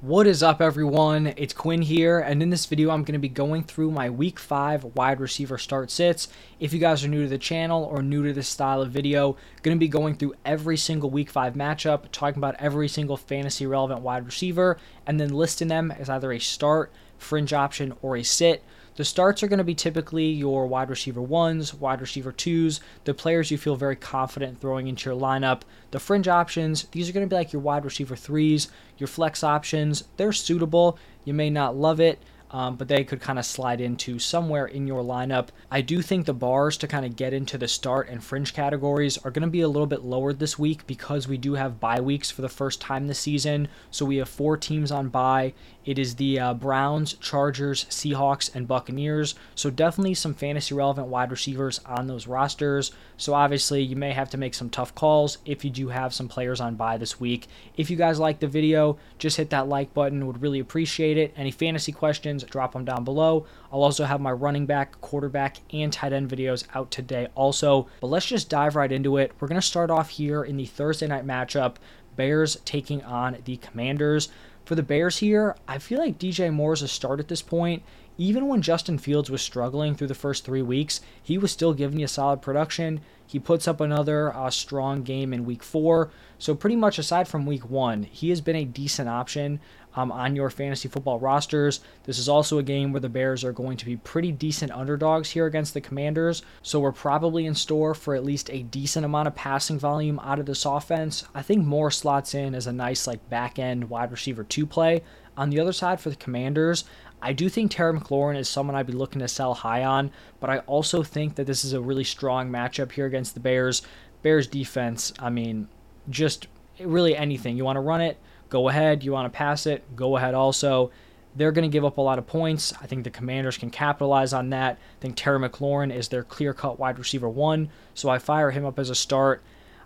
What is up everyone? It's Quinn here and in this video I'm going to be going through my week 5 wide receiver start sits. If you guys are new to the channel or new to this style of video, going to be going through every single week 5 matchup, talking about every single fantasy relevant wide receiver and then listing them as either a start, fringe option or a sit. The starts are going to be typically your wide receiver ones, wide receiver twos, the players you feel very confident throwing into your lineup. The fringe options, these are going to be like your wide receiver threes, your flex options. They're suitable. You may not love it um, but they could kind of slide into somewhere in your lineup. I do think the bars to kind of get into the start and fringe categories are going to be a little bit lower this week because we do have bye weeks for the first time this season. So we have four teams on bye. It is the uh, Browns, Chargers, Seahawks, and Buccaneers. So definitely some fantasy relevant wide receivers on those rosters. So obviously you may have to make some tough calls if you do have some players on bye this week. If you guys like the video, just hit that like button. Would really appreciate it. Any fantasy questions, drop them down below. I'll also have my running back, quarterback, and tight end videos out today also. But let's just dive right into it. We're going to start off here in the Thursday night matchup Bears taking on the Commanders. For the Bears here, I feel like DJ Moore is a start at this point. Even when Justin Fields was struggling through the first three weeks, he was still giving you a solid production. He puts up another uh, strong game in week four. So, pretty much aside from week one, he has been a decent option um, on your fantasy football rosters. This is also a game where the Bears are going to be pretty decent underdogs here against the Commanders. So, we're probably in store for at least a decent amount of passing volume out of this offense. I think Moore slots in as a nice, like, back end wide receiver two play. On the other side for the Commanders, I do think Terry McLaurin is someone I'd be looking to sell high on, but I also think that this is a really strong matchup here against the Bears. Bears defense, I mean, just really anything. You want to run it, go ahead. You want to pass it, go ahead also. They're going to give up a lot of points. I think the Commanders can capitalize on that. I think Terry McLaurin is their clear cut wide receiver one, so I fire him up as a start.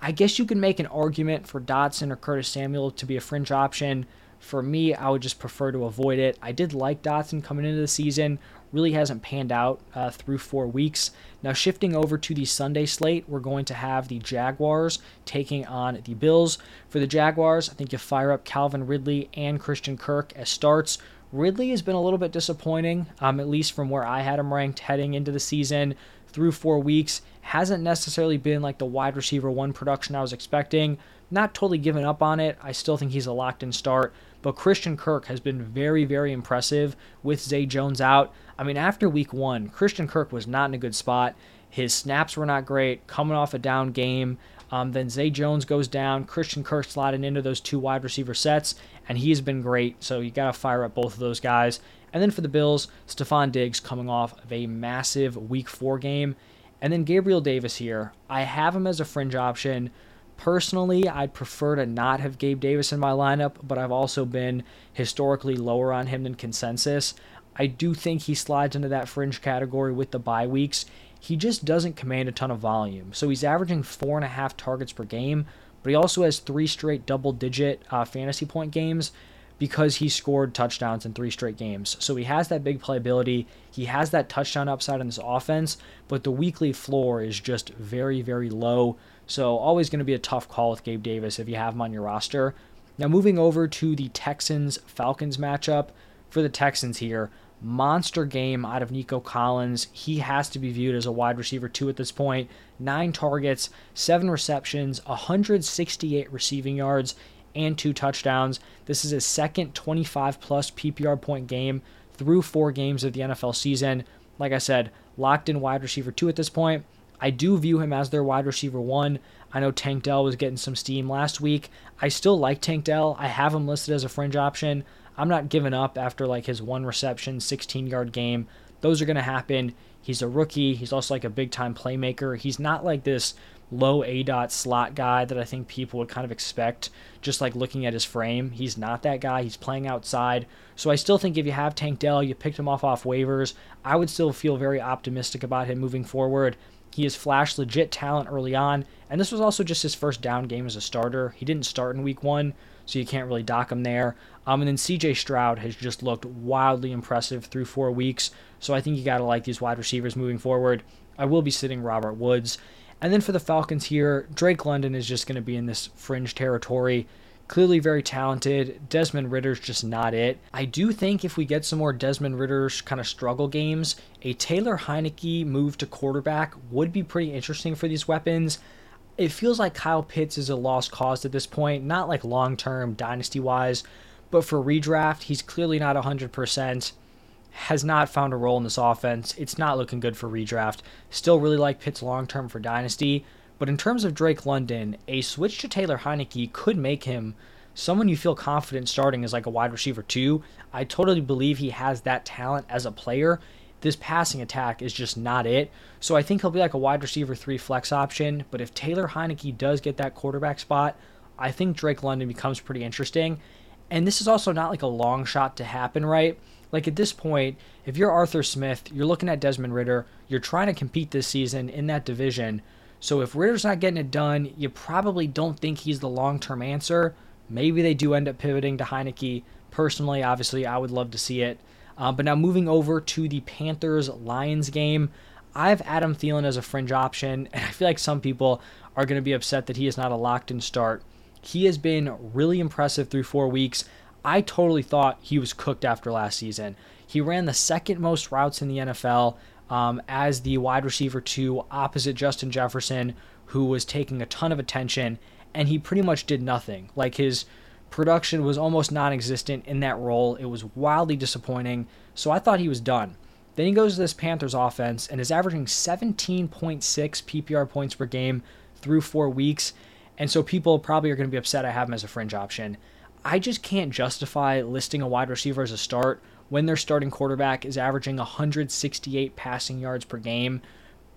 I guess you can make an argument for Dotson or Curtis Samuel to be a fringe option. For me, I would just prefer to avoid it. I did like Dotson coming into the season, really hasn't panned out uh, through four weeks. Now, shifting over to the Sunday slate, we're going to have the Jaguars taking on the Bills. For the Jaguars, I think you fire up Calvin Ridley and Christian Kirk as starts. Ridley has been a little bit disappointing, um, at least from where I had him ranked heading into the season through four weeks. Hasn't necessarily been like the wide receiver one production I was expecting. Not totally given up on it. I still think he's a locked in start. But Christian Kirk has been very, very impressive with Zay Jones out. I mean, after week one, Christian Kirk was not in a good spot. His snaps were not great, coming off a down game. Um, then Zay Jones goes down. Christian Kirk sliding into those two wide receiver sets, and he has been great. So you got to fire up both of those guys. And then for the Bills, Stefon Diggs coming off of a massive week four game. And then Gabriel Davis here. I have him as a fringe option. Personally, I'd prefer to not have Gabe Davis in my lineup, but I've also been historically lower on him than consensus. I do think he slides into that fringe category with the bye weeks. He just doesn't command a ton of volume. So he's averaging four and a half targets per game, but he also has three straight double digit uh, fantasy point games because he scored touchdowns in three straight games. So he has that big playability. He has that touchdown upside in this offense, but the weekly floor is just very, very low. So always going to be a tough call with Gabe Davis if you have him on your roster. Now moving over to the Texans Falcons matchup for the Texans here. Monster game out of Nico Collins. He has to be viewed as a wide receiver two at this point. Nine targets, seven receptions, 168 receiving yards, and two touchdowns. This is his second 25 plus PPR point game through four games of the NFL season. Like I said, locked in wide receiver two at this point. I do view him as their wide receiver one. I know Tank Dell was getting some steam last week. I still like Tank Dell. I have him listed as a fringe option. I'm not giving up after like his one reception, 16 yard game. Those are going to happen. He's a rookie. He's also like a big time playmaker. He's not like this low A dot slot guy that I think people would kind of expect just like looking at his frame. He's not that guy. He's playing outside. So I still think if you have Tank Dell, you picked him off off waivers, I would still feel very optimistic about him moving forward. He has flashed legit talent early on, and this was also just his first down game as a starter. He didn't start in week one, so you can't really dock him there. Um, and then CJ Stroud has just looked wildly impressive through four weeks, so I think you got to like these wide receivers moving forward. I will be sitting Robert Woods. And then for the Falcons here, Drake London is just going to be in this fringe territory. Clearly very talented. Desmond Ridder's just not it. I do think if we get some more Desmond Ridder's kind of struggle games, a Taylor Heinicke move to quarterback would be pretty interesting for these weapons. It feels like Kyle Pitts is a lost cause at this point, not like long term dynasty wise, but for redraft, he's clearly not 100%. Has not found a role in this offense. It's not looking good for redraft. Still really like Pitts long term for dynasty, but in terms of Drake London, a switch to Taylor Heinicke could make him someone you feel confident starting as like a wide receiver too. I totally believe he has that talent as a player. This passing attack is just not it. So I think he'll be like a wide receiver three flex option. But if Taylor Heinicke does get that quarterback spot, I think Drake London becomes pretty interesting. And this is also not like a long shot to happen, right? Like at this point, if you're Arthur Smith, you're looking at Desmond Ridder, you're trying to compete this season in that division. So if Ridder's not getting it done, you probably don't think he's the long term answer. Maybe they do end up pivoting to Heinicke. Personally, obviously, I would love to see it. Uh, but now moving over to the Panthers Lions game, I have Adam Thielen as a fringe option, and I feel like some people are going to be upset that he is not a locked in start. He has been really impressive through four weeks. I totally thought he was cooked after last season. He ran the second most routes in the NFL um, as the wide receiver two opposite Justin Jefferson, who was taking a ton of attention, and he pretty much did nothing. Like his production was almost non existent in that role. It was wildly disappointing, so I thought he was done. Then he goes to this Panthers offense and is averaging 17.6 PPR points per game through four weeks. And so people probably are going to be upset I have him as a fringe option. I just can't justify listing a wide receiver as a start when their starting quarterback is averaging 168 passing yards per game.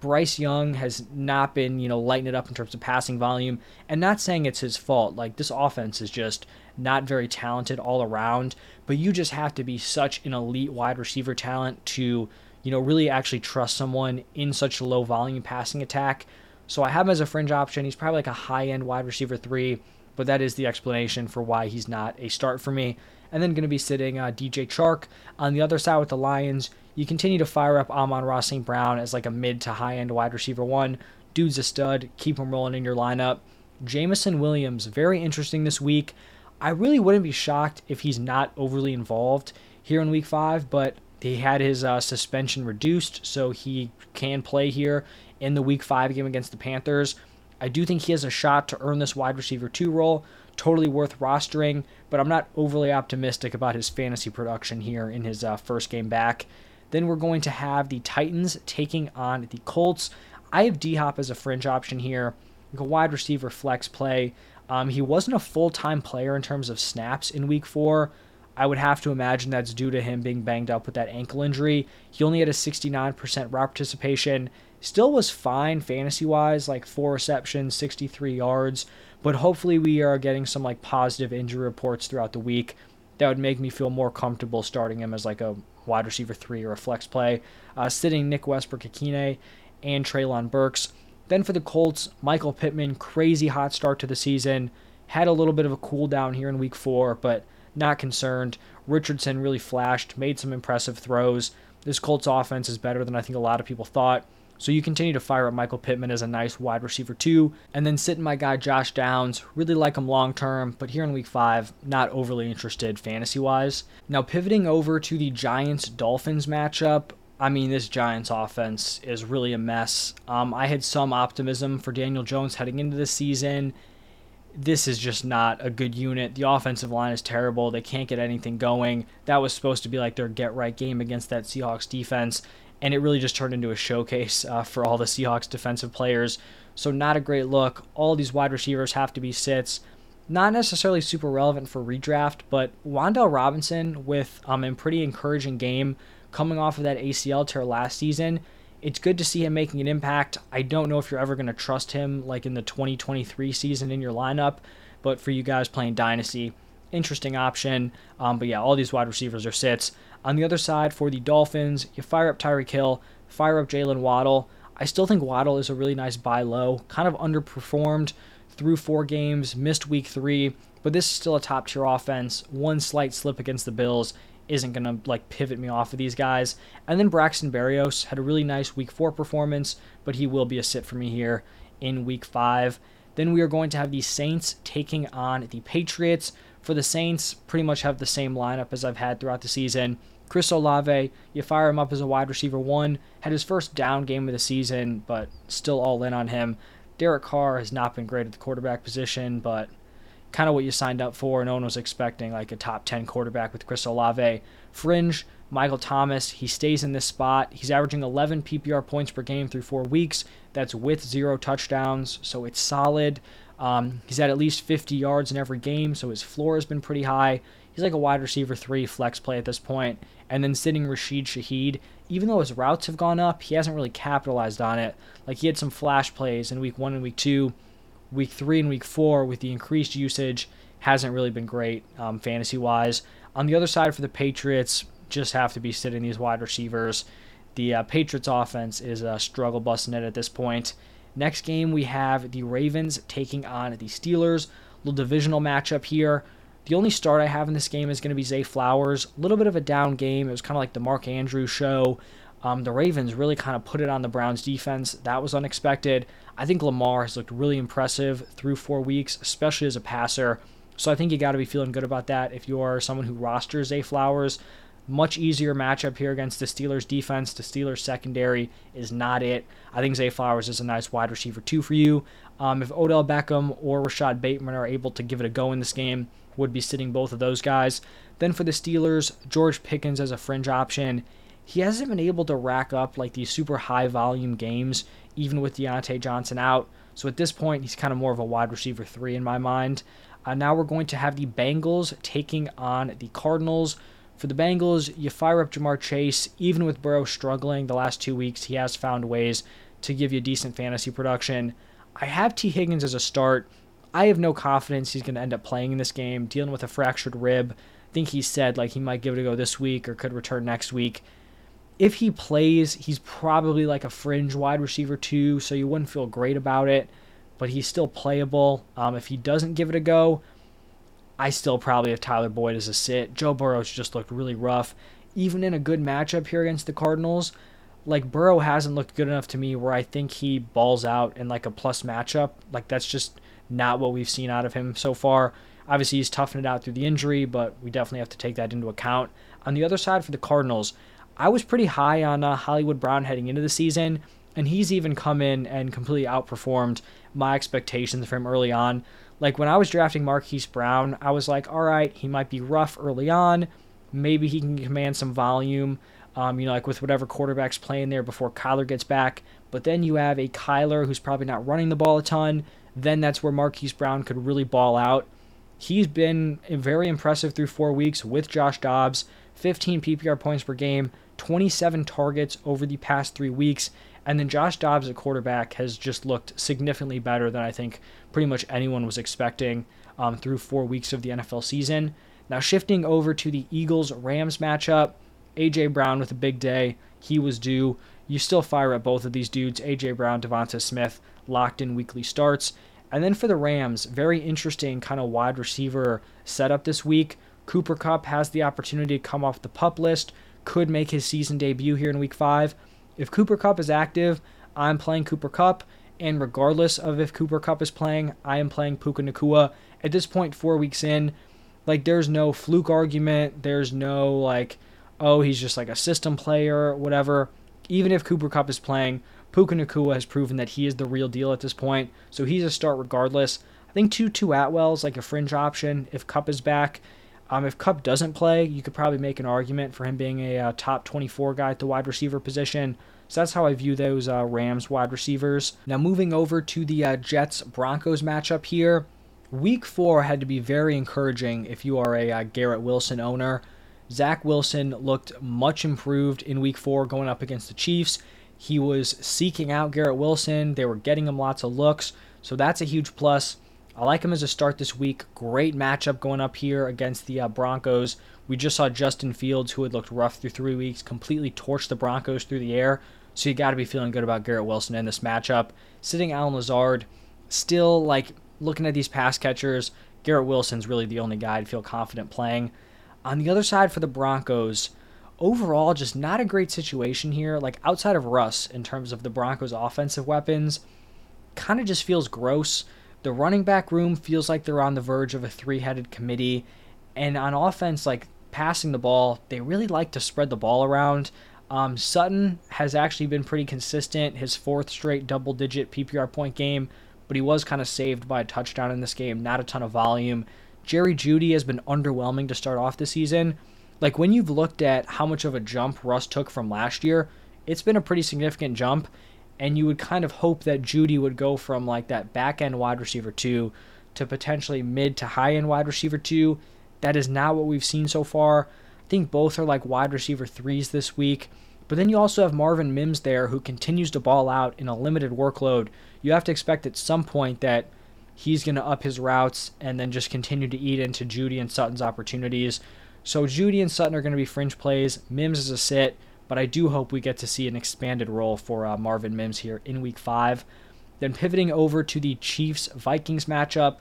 Bryce Young has not been, you know, lighting it up in terms of passing volume, and not saying it's his fault. Like this offense is just not very talented all around, but you just have to be such an elite wide receiver talent to, you know, really actually trust someone in such a low volume passing attack. So I have him as a fringe option. He's probably like a high end wide receiver three, but that is the explanation for why he's not a start for me and then going to be sitting uh, DJ Chark on the other side with the Lions. You continue to fire up Amon-Ra St. Brown as like a mid to high end wide receiver one. Dude's a stud. Keep him rolling in your lineup. Jameson Williams, very interesting this week. I really wouldn't be shocked if he's not overly involved here in week five, but he had his uh, suspension reduced, so he can play here in the week five game against the Panthers. I do think he has a shot to earn this wide receiver two role totally worth rostering, but I'm not overly optimistic about his fantasy production here in his uh, first game back. Then we're going to have the Titans taking on the Colts. I have D Hop as a fringe option here, like a wide receiver flex play. Um, he wasn't a full time player in terms of snaps in week four. I would have to imagine that's due to him being banged up with that ankle injury. He only had a 69% route participation. Still was fine fantasy wise, like four receptions, 63 yards but hopefully we are getting some like positive injury reports throughout the week that would make me feel more comfortable starting him as like a wide receiver three or a flex play. Uh, sitting Nick Westbrook-Ikhine and Treylon Burks. Then for the Colts, Michael Pittman, crazy hot start to the season. Had a little bit of a cool down here in week four, but not concerned. Richardson really flashed, made some impressive throws. This Colts offense is better than I think a lot of people thought. So you continue to fire up Michael Pittman as a nice wide receiver too, and then sitting my guy Josh Downs. Really like him long term, but here in week five, not overly interested fantasy wise. Now pivoting over to the Giants Dolphins matchup. I mean, this Giants offense is really a mess. Um, I had some optimism for Daniel Jones heading into the season. This is just not a good unit. The offensive line is terrible. They can't get anything going. That was supposed to be like their get right game against that Seahawks defense and it really just turned into a showcase uh, for all the Seahawks defensive players. So, not a great look. All these wide receivers have to be sits. Not necessarily super relevant for redraft, but Wan'Dale Robinson with um, a pretty encouraging game coming off of that ACL tear last season. It's good to see him making an impact. I don't know if you're ever going to trust him like in the 2023 season in your lineup, but for you guys playing Dynasty, interesting option. Um, but yeah, all these wide receivers are sits. On the other side, for the Dolphins, you fire up Tyreek Hill, fire up Jaylen Waddle. I still think Waddle is a really nice buy low, kind of underperformed through four games, missed week three, but this is still a top tier offense. One slight slip against the Bills isn't to like pivot me off of these guys. And then Braxton Berrios had a really nice week four performance, but he will be a sit for me here in week five. Then we are going to have the Saints taking on the Patriots. For the Saints, pretty much have the same lineup as I've had throughout the season. Chris Olave, you fire him up as a wide receiver one, had his first down game of the season, but still all in on him. Derek Carr has not been great at the quarterback position, but kind of what you signed up for. No one was expecting like a top 10 quarterback with Chris Olave. Fringe, Michael Thomas, he stays in this spot. He's averaging 11 PPR points per game through four weeks. That's with zero touchdowns, so it's solid. Um, he's had at least 50 yards in every game, so his floor has been pretty high. He's like a wide receiver three flex play at this point. And then sitting Rashid Shaheed, even though his routes have gone up, he hasn't really capitalized on it. Like he had some flash plays in week one and week two, week three and week four with the increased usage hasn't really been great um, fantasy wise. On the other side for the Patriots, just have to be sitting these wide receivers. The uh, Patriots offense is a struggle busting it at this point. Next game, we have the Ravens taking on the Steelers. Little divisional matchup here. The only start I have in this game is going to be Zay Flowers. A little bit of a down game. It was kind of like the Mark Andrews show. Um, the Ravens really kind of put it on the Browns defense. That was unexpected. I think Lamar has looked really impressive through four weeks, especially as a passer. So I think you got to be feeling good about that if you are someone who rosters Zay Flowers. Much easier matchup here against the Steelers defense. The Steelers secondary is not it. I think Zay Flowers is a nice wide receiver too for you. Um, if Odell Beckham or Rashod Bateman are able to give it a go in this game, would be sitting both of those guys. Then for the Steelers, George Pickens as a fringe option. He hasn't been able to rack up like these super high volume games, even with Diontae Johnson out. So at this point, he's kind of more of a wide receiver three in my mind. Uh, now we're going to have the Bengals taking on the Cardinals. For the Bengals, you fire up Ja'Marr Chase. Even with Burrow struggling the last two weeks, he has found ways to give you decent fantasy production. I have Tee Higgins as a start. I have no confidence he's going to end up playing in this game, dealing with a fractured rib. I think he said like he might give it a go this week or could return next week. If he plays, he's probably like a fringe wide receiver too, so you wouldn't feel great about it, but he's still playable. Um, if he doesn't give it a go, I still probably have Tyler Boyd as a sit. Joe Burrow's just looked really rough. Even in a good matchup here against the Cardinals, like Burrow hasn't looked good enough to me where I think he balls out in like a plus matchup. Like that's just not what we've seen out of him so far. Obviously, he's toughened it out through the injury, but we definitely have to take that into account. On the other side, for the Cardinals, I was pretty high on uh, Hollywood Brown heading into the season, and he's even come in and completely outperformed my expectations from early on. Like when I was drafting Marquise Brown, I was like, all right, he might be rough early on. Maybe he can command some volume, um, you know, like with whatever quarterback's playing there before Kyler gets back. But then you have a Kyler who's probably not running the ball a ton. Then that's where Marquise Brown could really ball out. He's been very impressive through four weeks with Josh Dobbs, 15 PPR points per game, 27 targets over the past three weeks. And then Josh Dobbs at quarterback has just looked significantly better than I think pretty much anyone was expecting um, through four weeks of the NFL season. Now, shifting over to the Eagles Rams matchup, A.J. Brown with a big day. He was due. You still fire at both of these dudes, A.J. Brown, DeVonta Smith, locked in weekly starts. And then for the Rams, very interesting kind of wide receiver setup this week. Cooper Kupp has the opportunity to come off the pup list, could make his season debut here in week five. If Cooper Kupp is active, I'm playing Cooper Kupp, And regardless of if Cooper Kupp is playing, I am playing Puka Nacua. At this point, four weeks in, like there's no fluke argument. There's no like, oh, he's just like a system player, whatever. Even if Cooper Kupp is playing, Puka Nacua has proven that he is the real deal at this point. So he's a start regardless. I think Tutu Atwell's like a fringe option if Kupp is back. Um, if Kupp doesn't play, you could probably make an argument for him being a uh, top 24 guy at the wide receiver position. So that's how I view those uh, Rams wide receivers. Now, moving over to the uh, Jets Broncos matchup here. Week four had to be very encouraging if you are a uh, Garrett Wilson owner. Zach Wilson looked much improved in week four going up against the Chiefs. He was seeking out Garrett Wilson, they were getting him lots of looks. So that's a huge plus. I like him as a start this week. Great matchup going up here against the uh, Broncos. We just saw Justin Fields, who had looked rough through three weeks, completely torch the Broncos through the air. So you got to be feeling good about Garrett Wilson in this matchup. Sitting Allen Lazard, still like looking at these pass catchers, Garrett Wilson's really the only guy I'd feel confident playing. On the other side for the Broncos, overall, just not a great situation here. Like outside of Russ, in terms of the Broncos' offensive weapons, kind of just feels gross. The running back room feels like they're on the verge of a three headed committee. And on offense, like passing the ball, they really like to spread the ball around. Um, Sutton has actually been pretty consistent, his fourth straight double digit PPR point game, but he was kind of saved by a touchdown in this game, not a ton of volume. Jerry Jeudy has been underwhelming to start off the season. Like when you've looked at how much of a jump Russ took from last year, it's been a pretty significant jump, and you would kind of hope that Jeudy would go from like that back end wide receiver two to potentially mid to high end wide receiver two. That is not what we've seen so far. I think both are like wide receiver threes this week. But then you also have Marvin Mims there who continues to ball out in a limited workload. You have to expect at some point that he's going to up his routes and then just continue to eat into Jeudy and Sutton's opportunities. So Jeudy and Sutton are going to be fringe plays. Mims is a sit, but I do hope we get to see an expanded role for uh, Marvin Mims here in week five. Then pivoting over to the Chiefs Vikings matchup.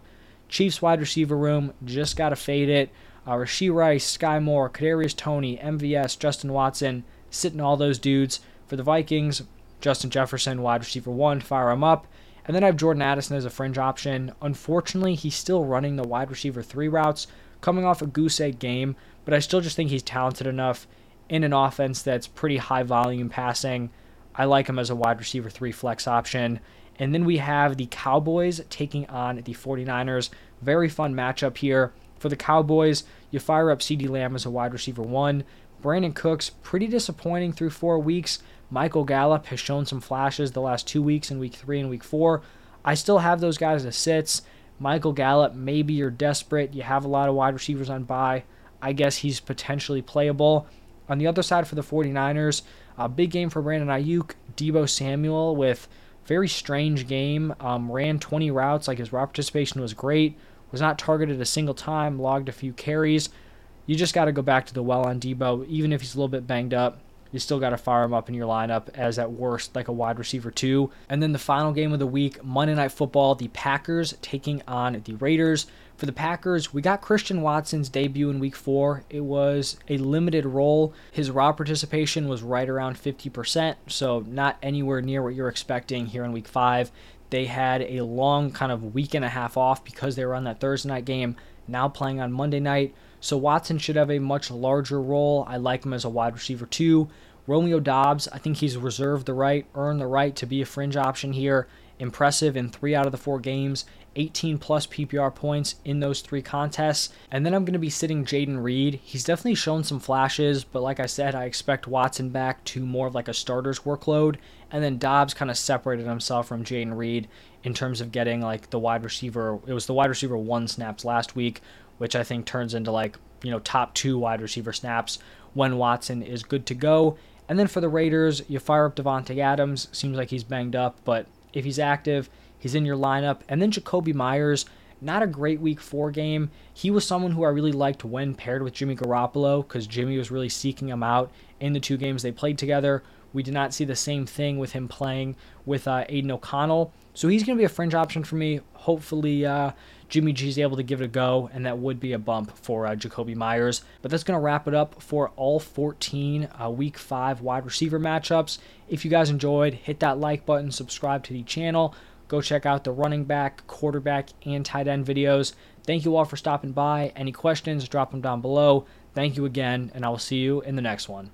Chiefs wide receiver room, just got to fade it. Uh, Rashee Rice, Sky Moore, Kadarius Toney, MVS, Justin Watson, sitting all those dudes. For the Vikings, Justin Jefferson, wide receiver one, fire him up. And then I have Jordan Addison as a fringe option. Unfortunately, he's still running the wide receiver three routes, coming off a goose egg game, but I still just think he's talented enough in an offense that's pretty high volume passing. I like him as a wide receiver three flex option. And then we have the Cowboys taking on the 49ers. Very fun matchup here. For the Cowboys, you fire up CeeDee Lamb as a wide receiver one. Brandin Cooks, pretty disappointing through four weeks. Michael Gallup has shown some flashes the last two weeks in week three and week four. I still have those guys as sits. Michael Gallup, maybe you're desperate. You have a lot of wide receivers on bye. I guess he's potentially playable. On the other side for the 49ers, a big game for Brandon Aiyuk. Deebo Samuel with very strange game. Um, ran 20 routes, like his route participation was great. Was not targeted a single time. Logged a few carries. You just got to go back to the well on Deebo, even if he's a little bit banged up. You still got to fire him up in your lineup as at worst like a wide receiver two. And then the final game of the week, Monday Night Football, the Packers taking on the Raiders. For the Packers, we got Christian Watson's debut in week four. It was a limited role. His raw participation was right around 50%, so not anywhere near what you're expecting here in week five. They had a long kind of week and a half off because they were on that Thursday night game, now playing on Monday night. So Watson should have a much larger role. I like him as a wide receiver too. Romeo Doubs, I think he's reserved the right, earned the right to be a fringe option here. Impressive in three out of the four games, 18 plus PPR points in those three contests. And then I'm going to be sitting Jayden Reed. He's definitely shown some flashes, but like I said, I expect Watson back to more of like a starter's workload. And then Doubs kind of separated himself from Jayden Reed in terms of getting like the wide receiver. It was the wide receiver one snaps last week, which I think turns into like, you know, top two wide receiver snaps when Watson is good to go. And then for the Raiders, you fire up Davante Adams. Seems like he's banged up, but if he's active, he's in your lineup. And then Jakobi Meyers, not a great week four game. He was someone who I really liked when paired with Jimmy Garoppolo because Jimmy was really seeking him out in the two games they played together. We did not see the same thing with him playing with uh, Aidan O'Connell. So he's going to be a fringe option for me. Hopefully, uh, Jimmy G is able to give it a go, and that would be a bump for uh, Jakobi Meyers. But that's going to wrap it up for all 14 uh, Week 5 wide receiver matchups. If you guys enjoyed, hit that like button, subscribe to the channel. Go check out the running back, quarterback, and tight end videos. Thank you all for stopping by. Any questions, drop them down below. Thank you again, and I will see you in the next one.